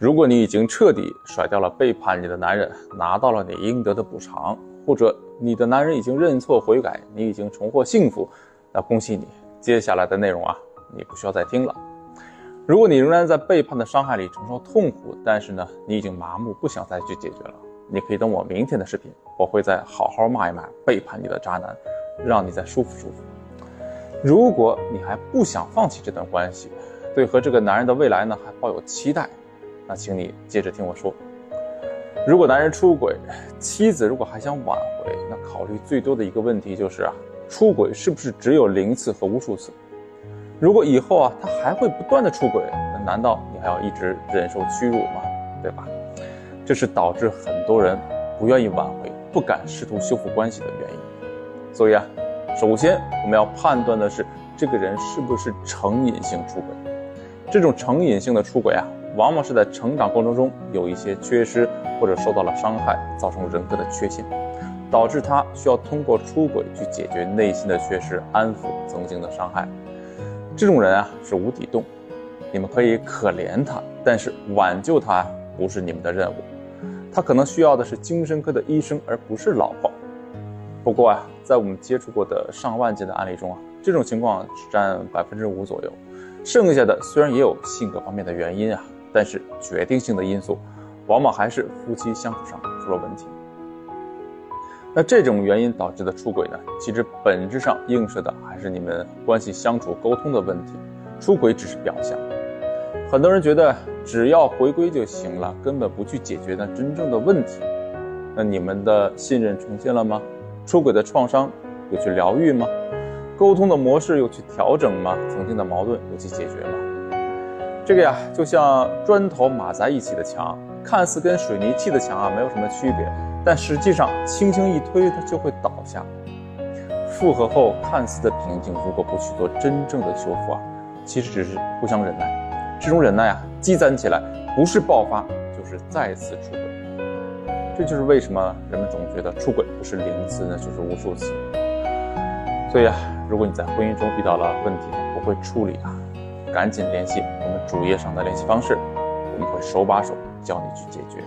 如果你已经彻底甩掉了背叛你的男人，拿到了你应得的补偿，或者你的男人已经认错悔改，你已经重获幸福，那恭喜你，接下来的内容啊，你不需要再听了。如果你仍然在背叛的伤害里承受痛苦，但是呢，你已经麻木，不想再去解决了，你可以等我明天的视频，我会再好好骂一骂背叛你的渣男，让你再舒服舒服。如果你还不想放弃这段关系，对和这个男人的未来呢还抱有期待。那请你接着听我说，如果男人出轨，妻子如果还想挽回，那考虑最多的一个问题就是啊，出轨是不是只有零次和无数次？如果以后啊他还会不断的出轨，那难道你还要一直忍受屈辱吗？对吧？这是导致很多人不愿意挽回、不敢试图修复关系的原因。所以啊，首先我们要判断的是这个人是不是成瘾性出轨。这种成瘾性的出轨啊。往往是在成长过程中有一些缺失，或者受到了伤害，造成人格的缺陷，导致他需要通过出轨去解决内心的缺失，安抚曾经的伤害。这种人啊是无底洞，你们可以可怜他，但是挽救他不是你们的任务。他可能需要的是精神科的医生，而不是老婆。不过啊，在我们接触过的上万件的案例中啊，这种情况只占百分之五左右，剩下的虽然也有性格方面的原因啊。但是决定性的因素，往往还是夫妻相处上出了问题。那这种原因导致的出轨呢？其实本质上映射的还是你们关系相处沟通的问题。出轨只是表象，很多人觉得只要回归就行了，根本不去解决那真正的问题。那你们的信任重建了吗？出轨的创伤有去疗愈吗？沟通的模式有去调整吗？曾经的矛盾有去解决吗？这个呀，就像砖头码在一起的墙，看似跟水泥砌的墙啊没有什么区别，但实际上轻轻一推，它就会倒下。复合后看似的平静，如果不去做真正的修复啊，其实只是互相忍耐。这种忍耐啊，积攒起来，不是爆发，就是再次出轨。这就是为什么人们总觉得出轨不是零次，那就是无数次。所以啊，如果你在婚姻中遇到了问题，不会处理啊。赶紧联系主页上的联系方式，我们会手把手教你去解决。